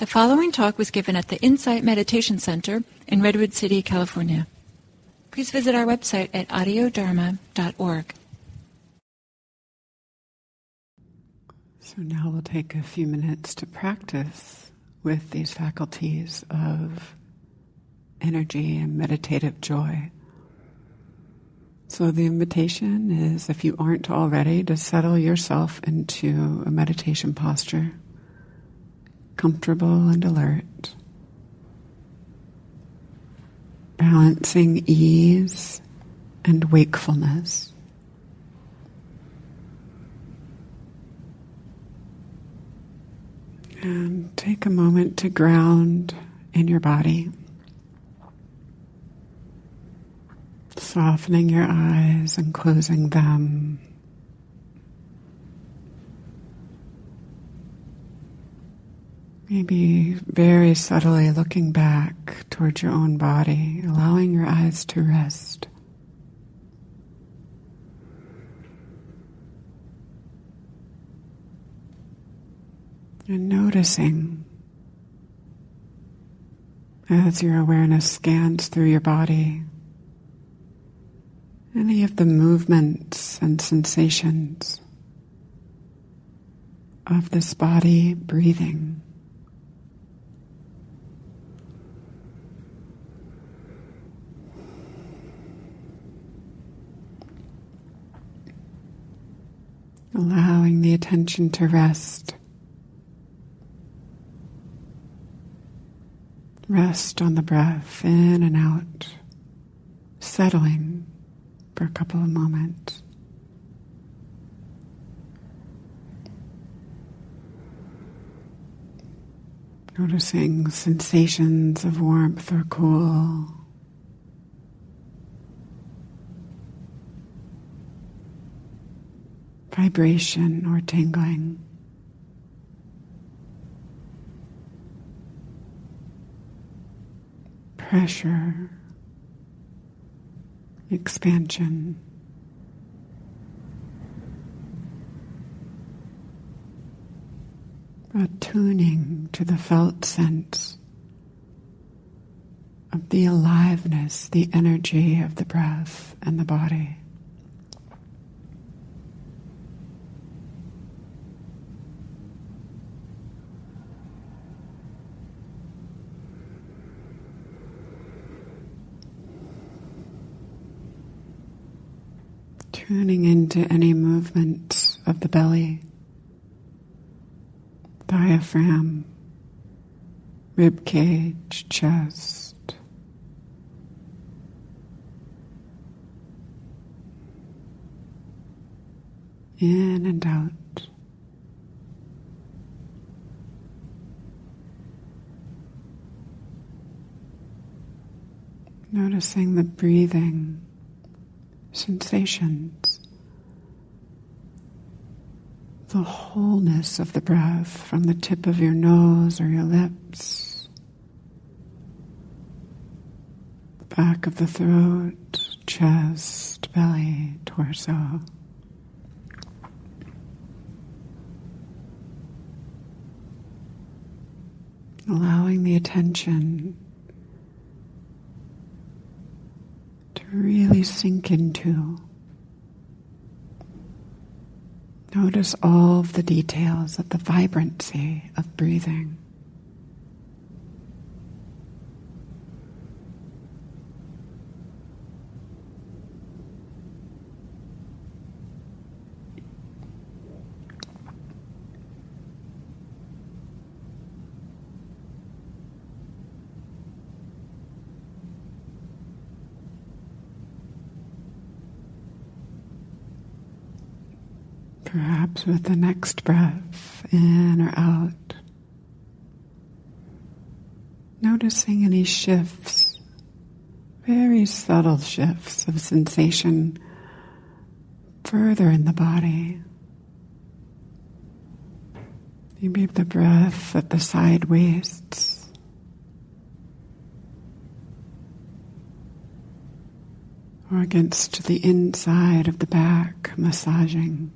The following talk was given at the Insight Meditation Center in Redwood City, California. Please visit our website at audiodharma.org. So now we'll take a few minutes to practice with these faculties of energy and meditative joy. So the invitation is if you aren't already to settle yourself into a meditation posture comfortable and alert. Balancing ease and wakefulness. And take a moment to ground in your body. Softening your eyes and closing them. Maybe very subtly looking back towards your own body, allowing your eyes to rest. And noticing as your awareness scans through your body any of the movements and sensations of this body breathing. Allowing the attention to rest. Rest on the breath in and out, settling for a couple of moments. Noticing sensations of warmth or cool. Vibration or tingling. Pressure, expansion. Attuning to the felt sense of the aliveness, the energy of the breath and the body. Tuning into any movement of the belly, diaphragm, rib cage, chest. In and out. Noticing the breathing sensations, the wholeness of the breath from the tip of your nose or your lips, back of the throat, chest, belly, torso. Allowing the attention to really sink into. Notice all of the details of the vibrancy of breathing. Perhaps with the next breath, in or out. Noticing any shifts, very subtle shifts of sensation further in the body. Maybe the breath at the side waists. Or against the inside of the back, massaging.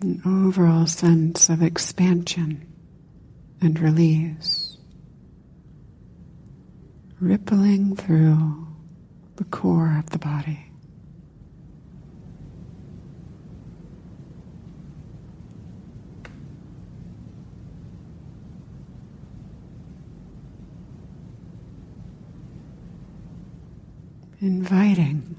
An overall sense of expansion and release, rippling through the core of the body. Inviting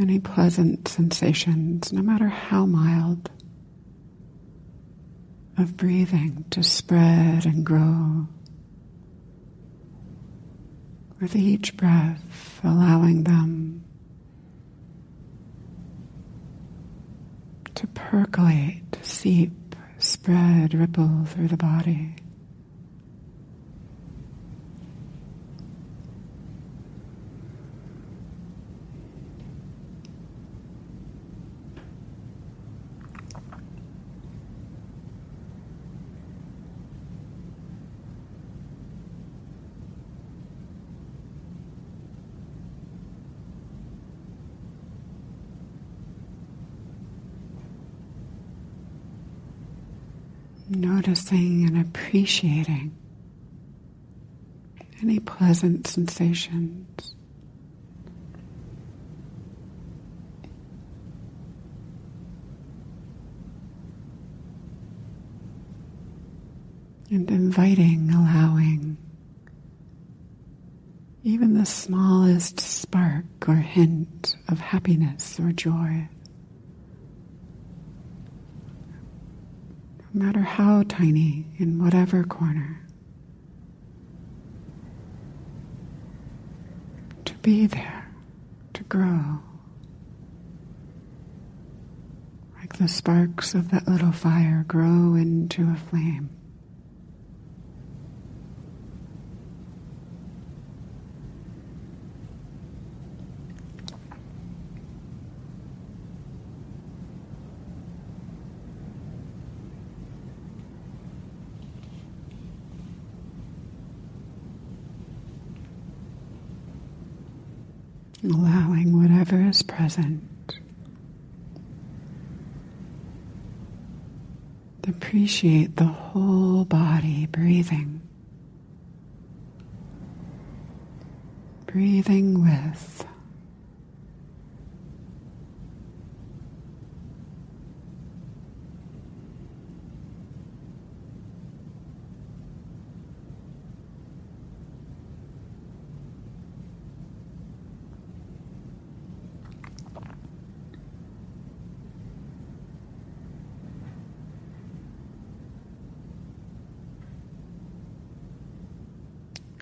any pleasant sensations, no matter how mild, of breathing to spread and grow. With each breath, allowing them to percolate, seep, spread, ripple through the body. Noticing and appreciating any pleasant sensations. And inviting, allowing even the smallest spark or hint of happiness or joy. No matter how tiny, in whatever corner. To be there, to grow. Like the sparks of that little fire grow into a flame. Allowing whatever is present. Appreciate the whole body breathing. Breathing with.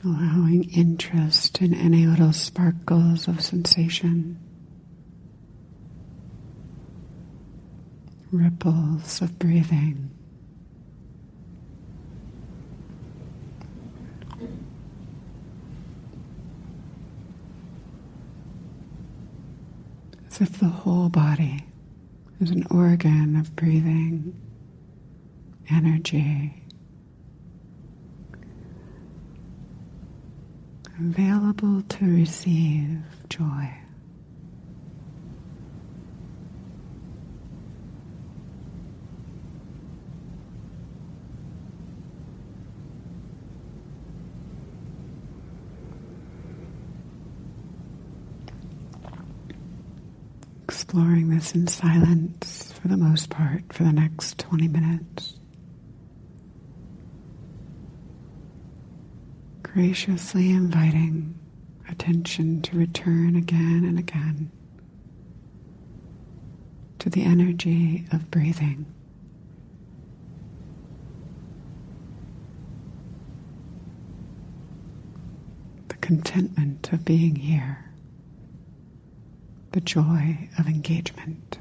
Allowing interest in any little sparkles of sensation, ripples of breathing. As if the whole body is an organ of breathing, energy, available to receive joy. Exploring this in silence for the most part for the next 20 minutes. Graciously inviting attention to return again and again to the energy of breathing. The contentment of being here, the joy of engagement.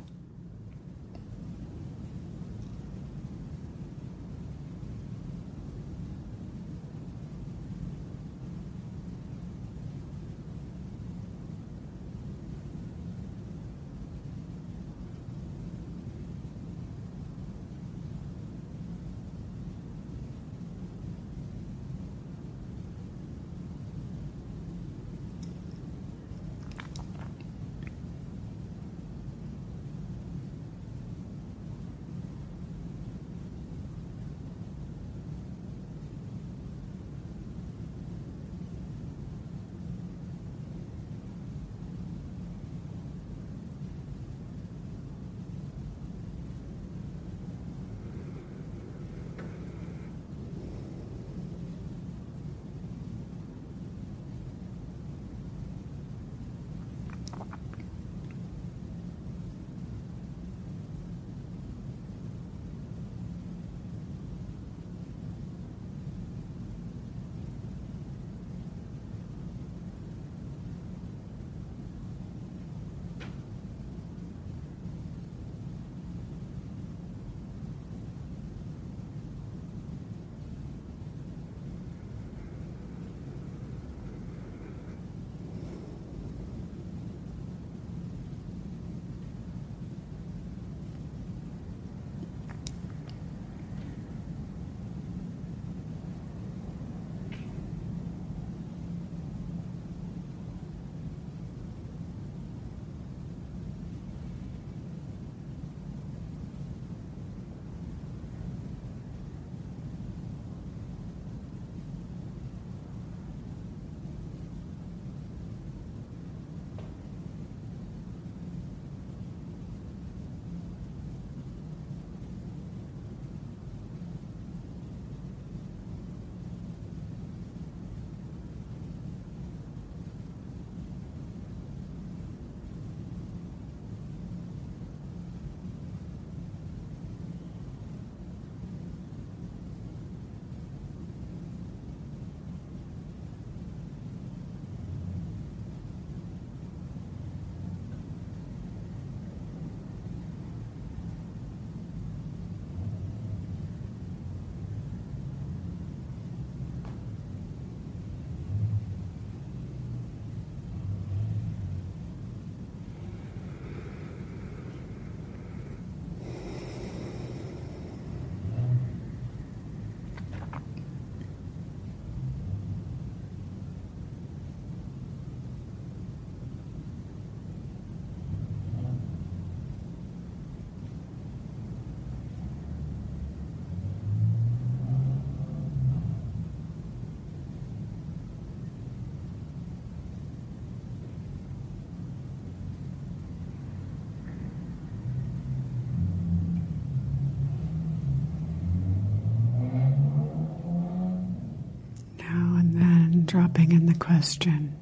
Dropping in the question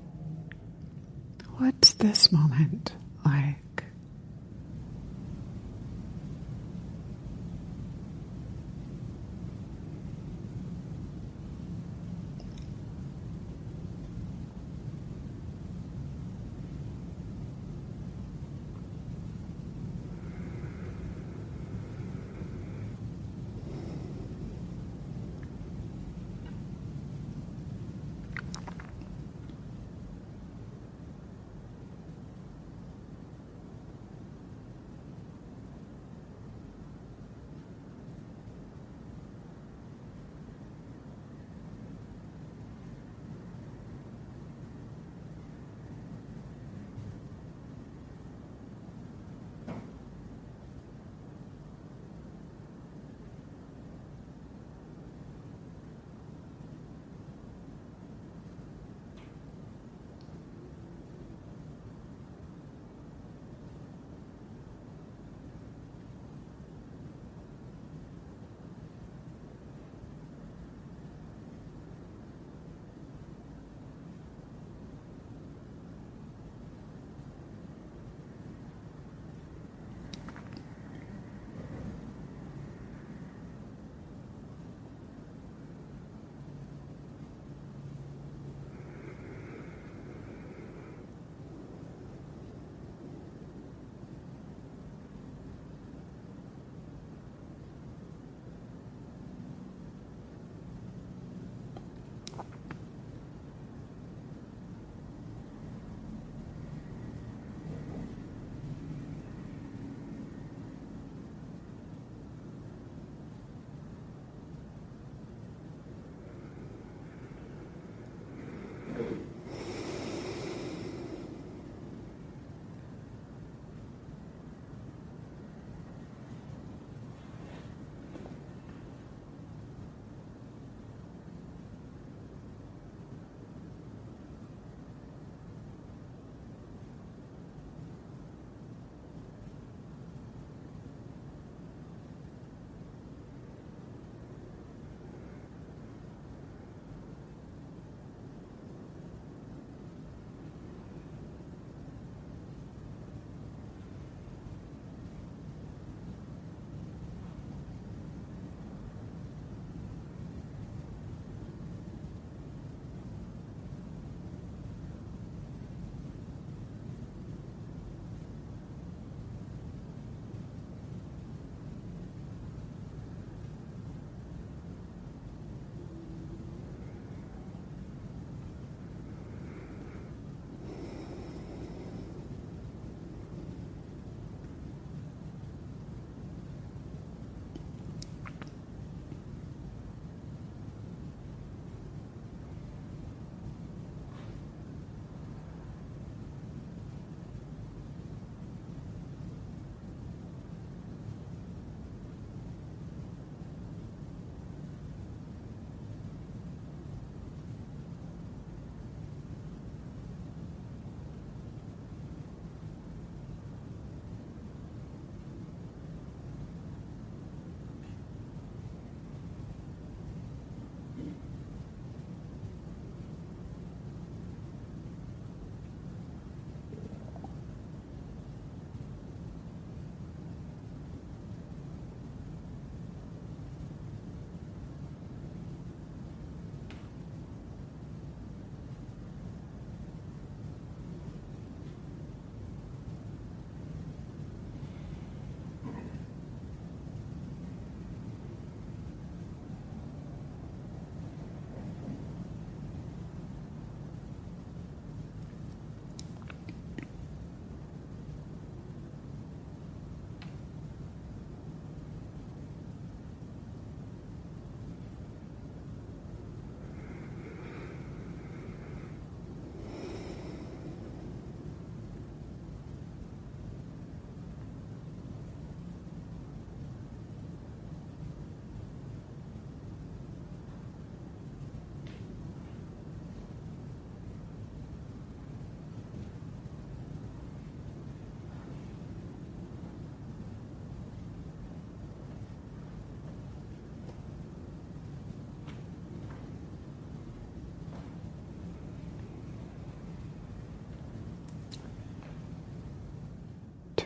What's this moment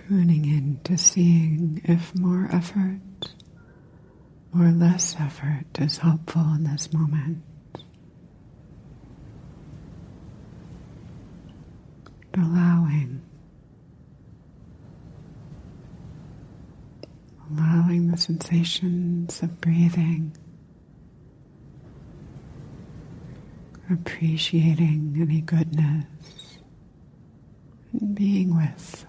Tuning in to seeing if more effort or less effort is helpful in this moment. Allowing, allowing the sensations of breathing, appreciating any goodness, and being with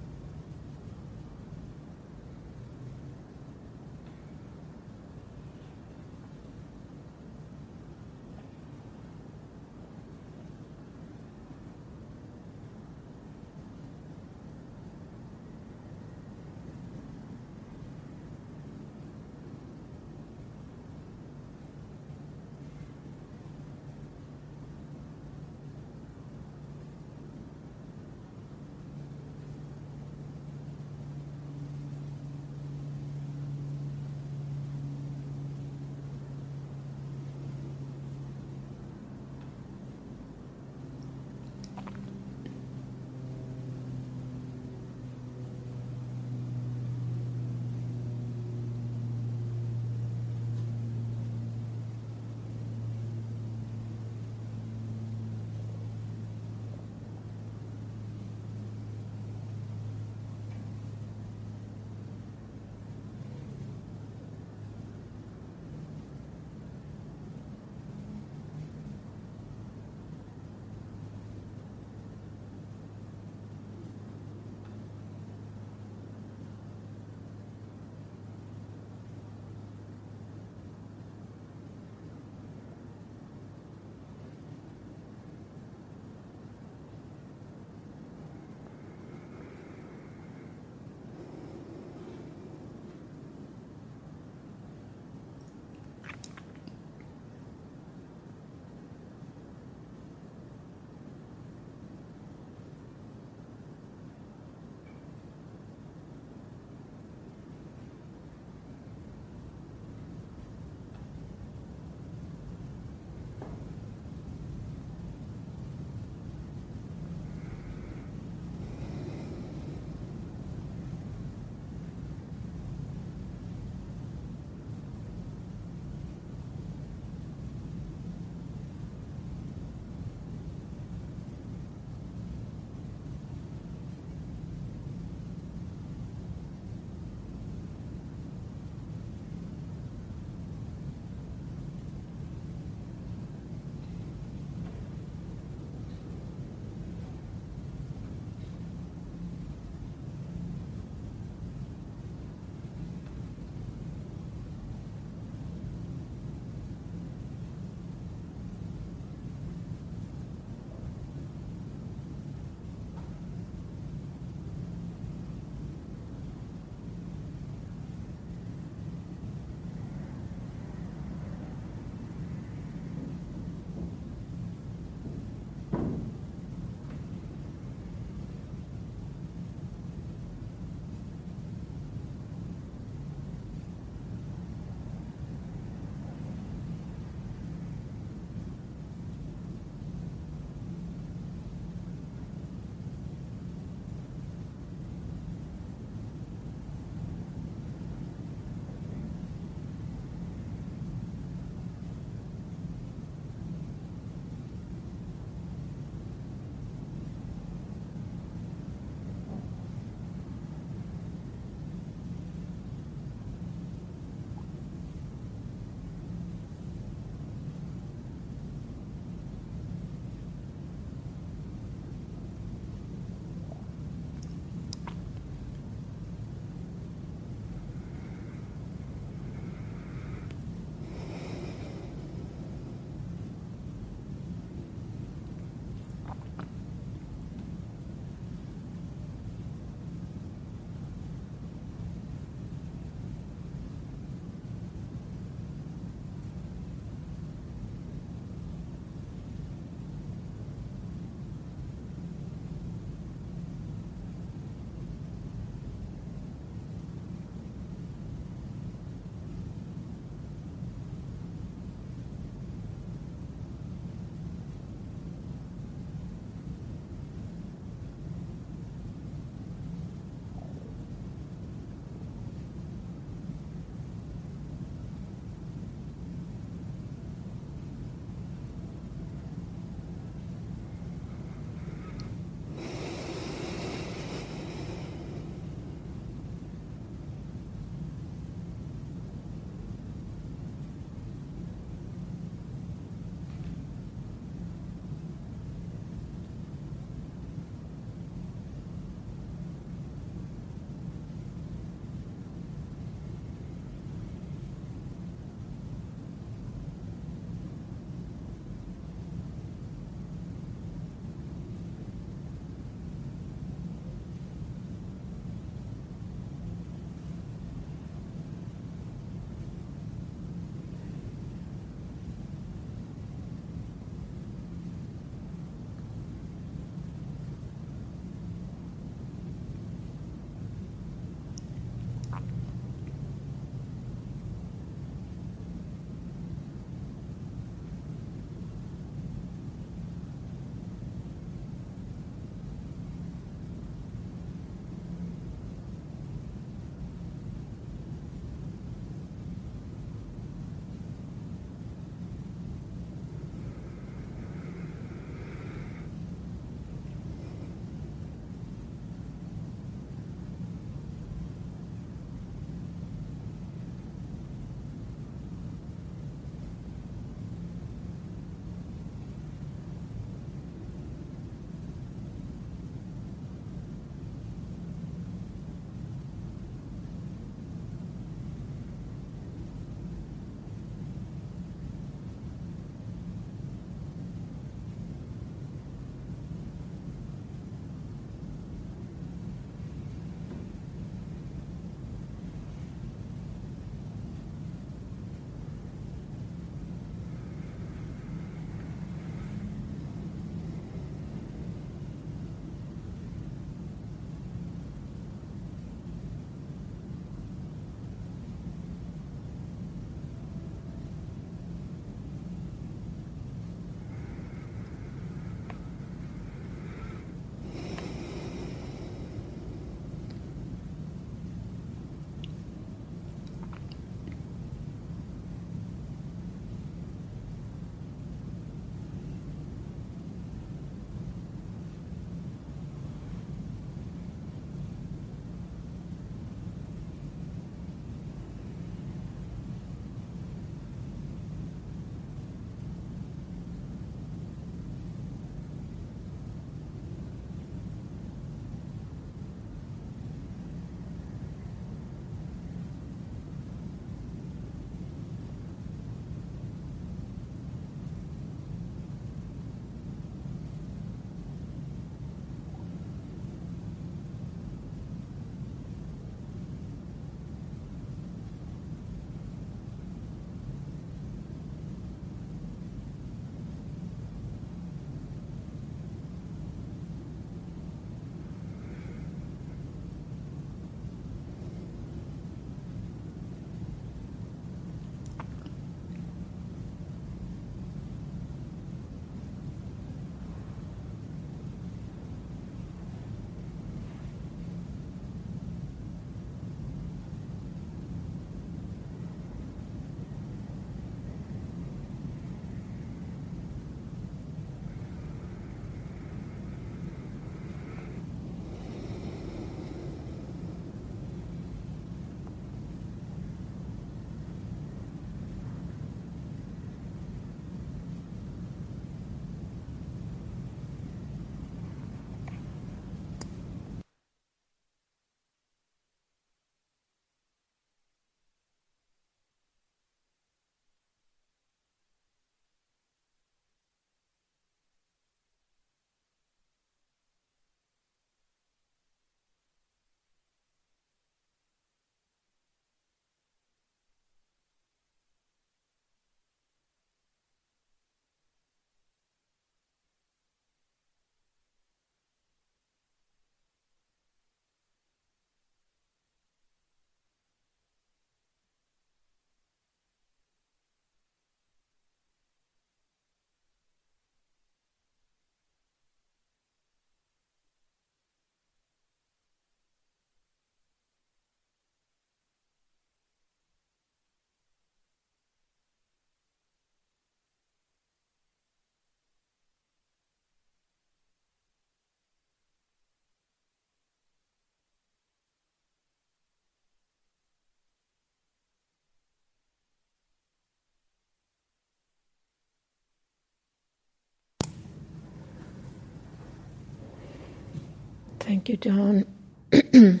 Thank you, John. We're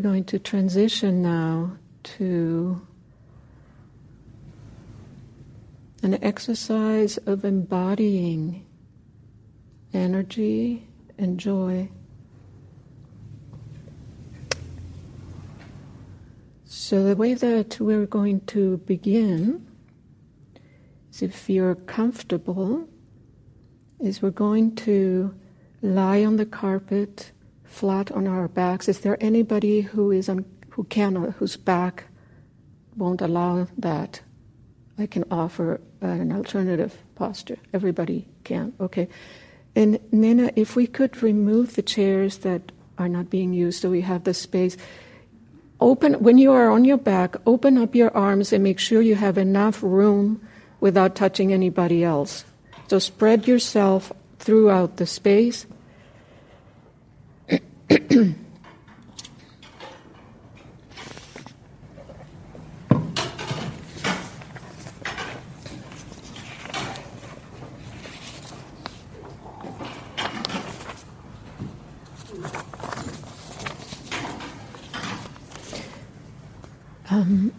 going to transition now to an exercise of embodying energy and joy. So, the way that we're going to begin is if you're comfortable, is we're going to lie on the carpet flat on our backs. Is there anybody who is on, who cannot, uh, whose back won't allow that? I can offer an alternative posture. Everybody can. Okay. And Nina, if we could remove the chairs that are not being used so we have the space. Open when you are on your back, open up your arms and make sure you have enough room without touching anybody else. So spread yourself throughout the space. Um,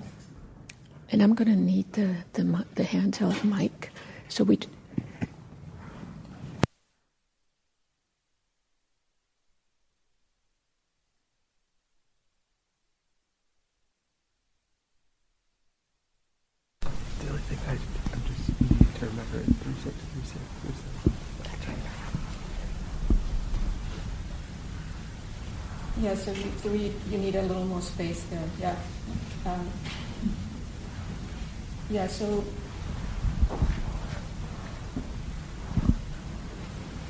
and I'm going to need the, the, the handheld mic. So we. The only thing I, I'm just need to remember is 3636. That's right. Yeah, so you, so you, you need a little more space there, yeah. Um, yeah, so.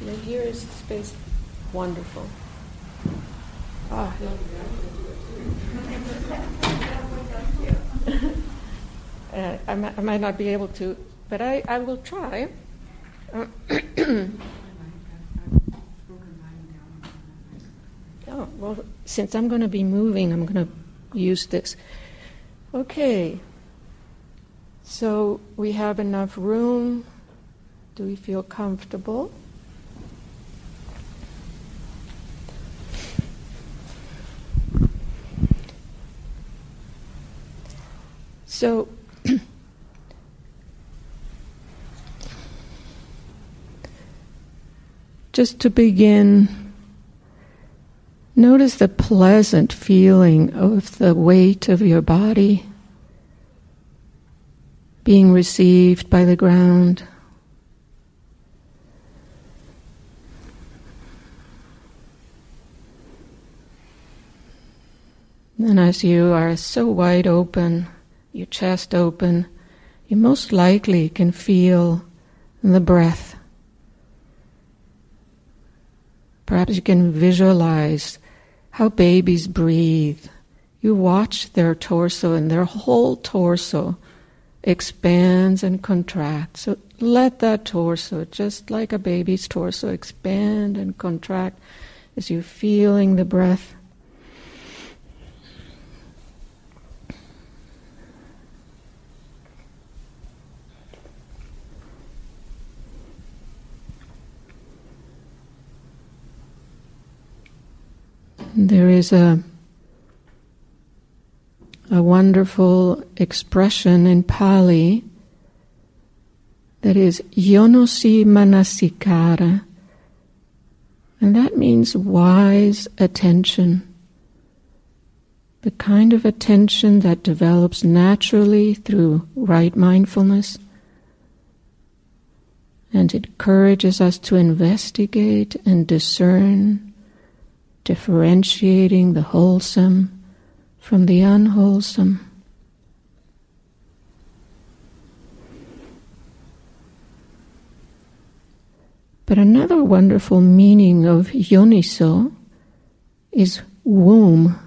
Yeah, here is space. Wonderful. Ah. uh, I, might, I might not be able to, but I, I will try. Oh, well, since I'm going to be moving, I'm going to use this. Okay. So we have enough room. Do we feel comfortable? So, just to begin, notice the pleasant feeling of the weight of your body being received by the ground. And as you are so wide open, your chest open, you most likely can feel the breath. Perhaps you can visualize how babies breathe. You watch their torso and their whole torso expands and contracts. So let that torso, just like a baby's torso, expand and contract as you're feeling the breath. There is a a wonderful expression in Pali that is yoniso manasikara, and that means wise attention. The kind of attention that develops naturally through right mindfulness and it encourages us to investigate and discern, differentiating the wholesome from the unwholesome. But another wonderful meaning of yoniso is womb.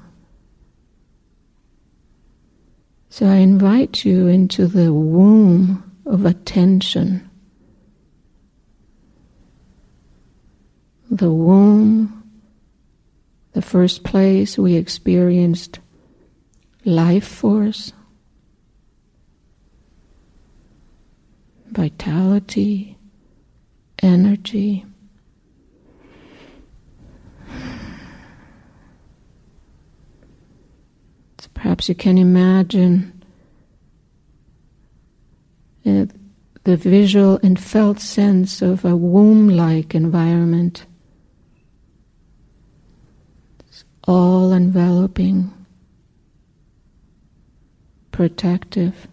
So I invite you into the womb of attention. The womb, the first place we experienced life force, vitality, energy. So perhaps you can imagine uh, the visual and felt sense of a womb like environment all enveloping, protective,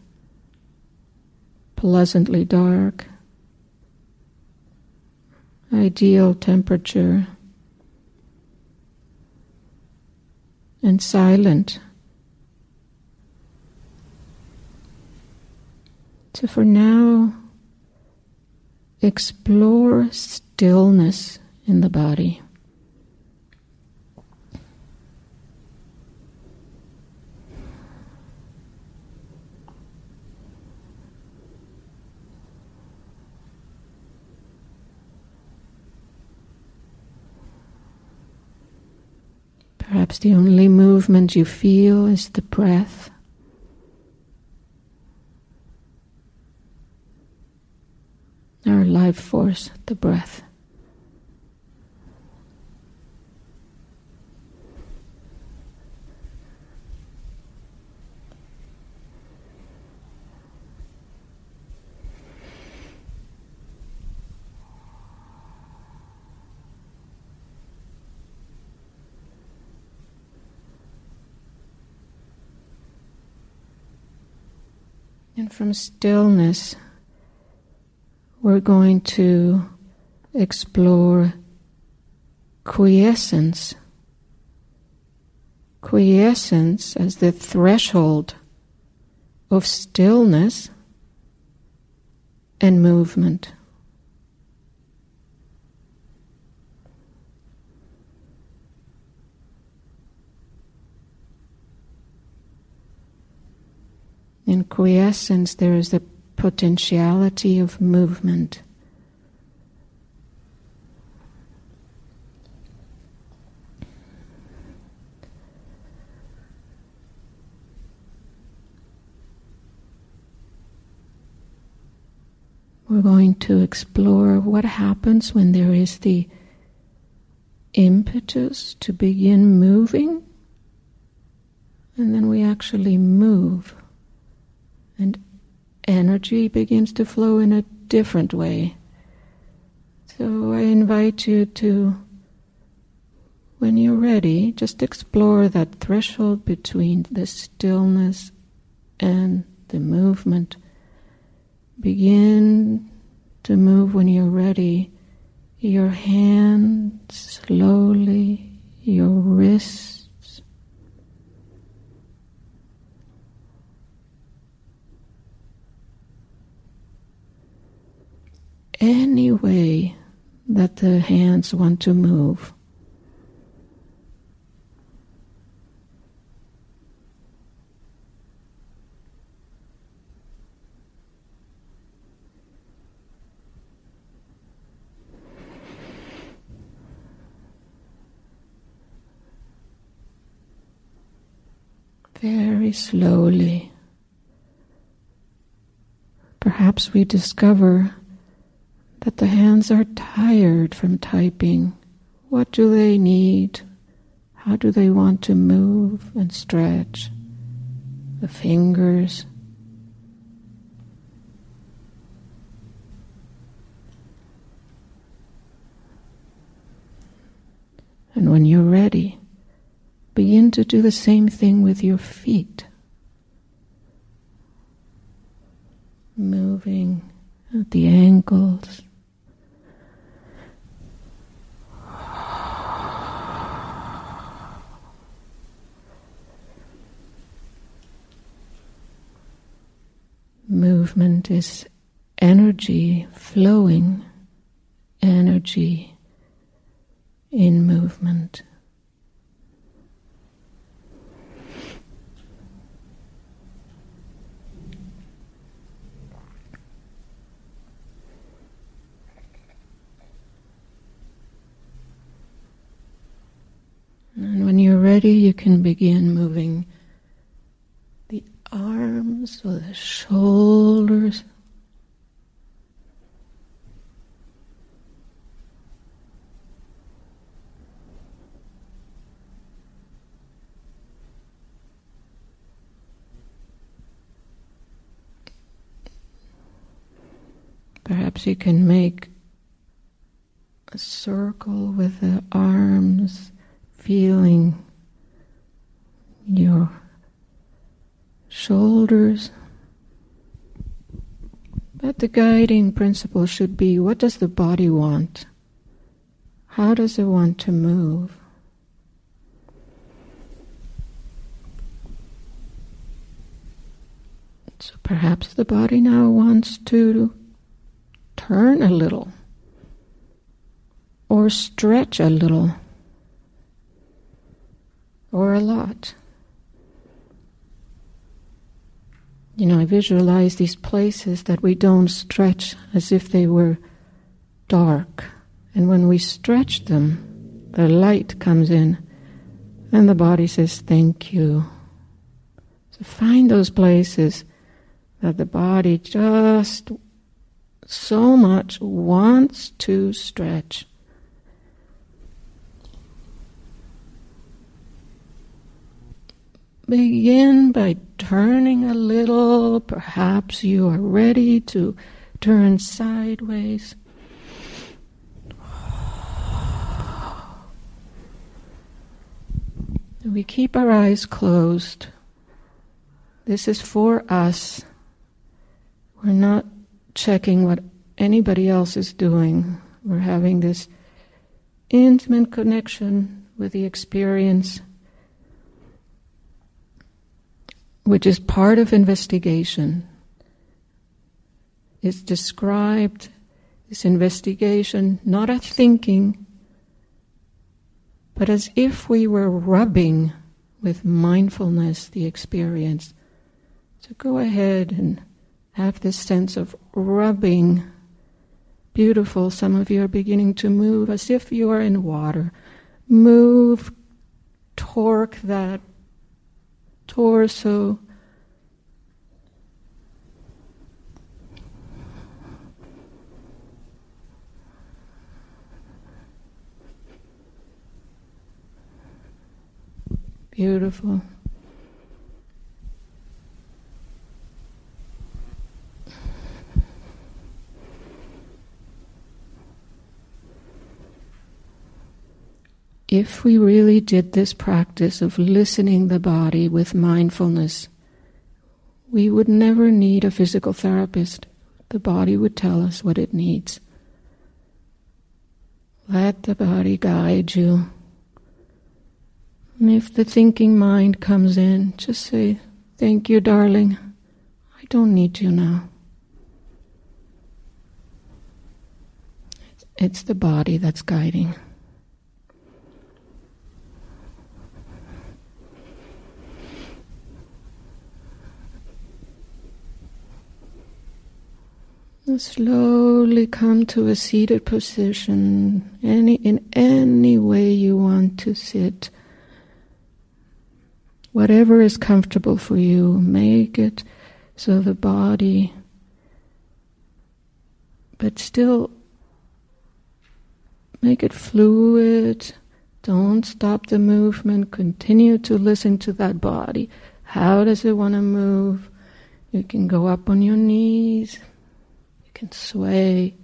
pleasantly dark, ideal temperature, and silent. So for now, explore stillness in the body. Perhaps the only movement you feel is the breath. our life force, the breath. From stillness, we're going to explore quiescence. Quiescence as the threshold of stillness and movement. In quiescence, there is the potentiality of movement. We're going to explore what happens when there is the impetus to begin moving, and then we actually move. And energy begins to flow in a different way. So I invite you to, when you're ready, just explore that threshold between the stillness and the movement. Begin to move when you're ready. Your hands slowly, your wrists any way that the hands want to move. Very slowly. Perhaps we discover that the hands are tired from typing. What do they need? How do they want to move and stretch? The fingers. And when you're ready, begin to do the same thing with your feet. Moving at the ankles Movement is energy flowing, energy in movement. And when you're ready, you can begin moving arms, with the shoulders. Perhaps you can make a circle with the arms, feeling your shoulders. But the guiding principle should be what does the body want? How does it want to move? So perhaps the body now wants to turn a little or stretch a little or a lot. You know, I visualize these places that we don't stretch as if they were dark. And when we stretch them, the light comes in and the body says, Thank you. So find those places that the body just so much wants to stretch. Begin by turning a little. Perhaps you are ready to turn sideways. We keep our eyes closed. This is for us. We're not checking what anybody else is doing. We're having this intimate connection with the experience, which is part of investigation. It's described, this investigation, not as thinking, but as if we were rubbing with mindfulness the experience. So go ahead and have this sense of rubbing. Beautiful. Some of you are beginning to move as if you are in water. Move, torque that torso. Beautiful. If we really did this practice of listening the body with mindfulness, we would never need a physical therapist. The body would tell us what it needs. Let the body guide you. And if the thinking mind comes in, just say, Thank you, darling. I don't need you now. It's the body that's guiding. Slowly come to a seated position, any in any way you want to sit. Whatever is comfortable for you, make it so the body, but still make it fluid. Don't stop the movement. Continue to listen to that body. How does it want to move? You can go up on your knees can sway.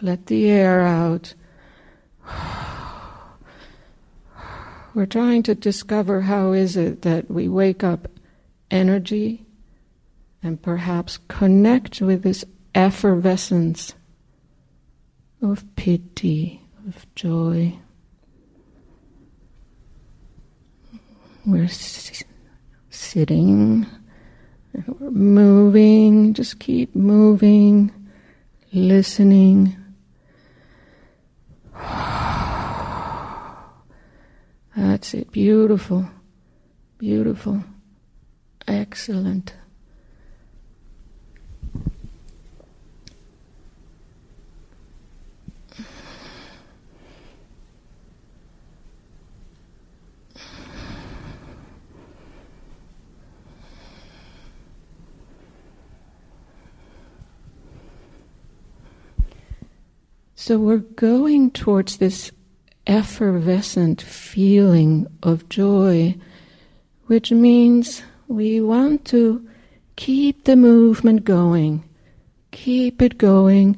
Let the air out. We're trying to discover how is it that we wake up energy and perhaps connect with this effervescence of piti, of joy. We're sitting we're moving, just keep moving, listening. That's it. Beautiful. Beautiful. Excellent. So we're going towards this effervescent feeling of joy, which means we want to keep the movement going. Keep it going.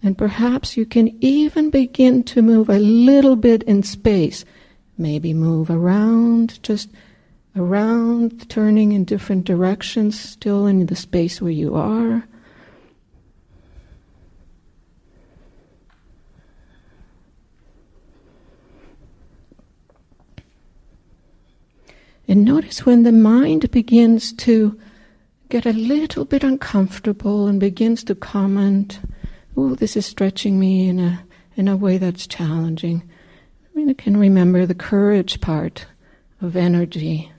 And perhaps you can even begin to move a little bit in space. Maybe move around, just around, turning in different directions, still in the space where you are. And notice when the mind begins to get a little bit uncomfortable and begins to comment, oh, this is stretching me in a, in a way that's challenging. I mean, I can remember the courage part of energy.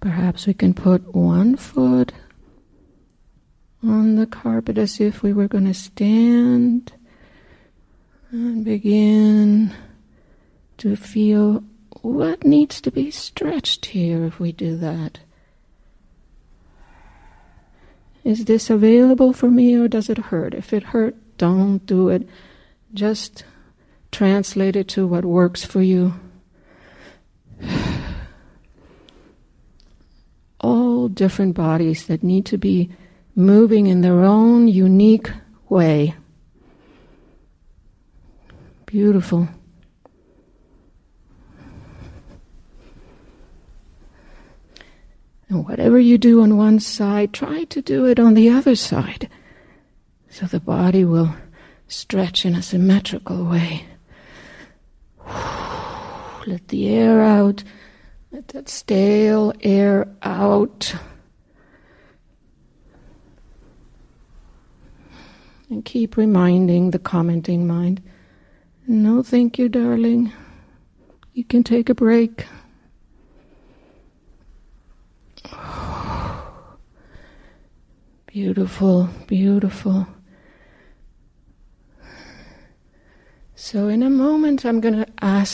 Perhaps we can put one foot on the carpet as if we were going to stand and begin to feel what needs to be stretched here if we do that. Is this available for me or does it hurt? If it hurt, don't do it. Just translate it to what works for you. All different bodies that need to be moving in their own unique way. Beautiful. And whatever you do on one side, try to do it on the other side. So the body will stretch in a symmetrical way. Let the air out let that stale air out. And keep reminding the commenting mind no, thank you, darling. You can take a break. Beautiful, beautiful. So, in a moment, I'm going to ask.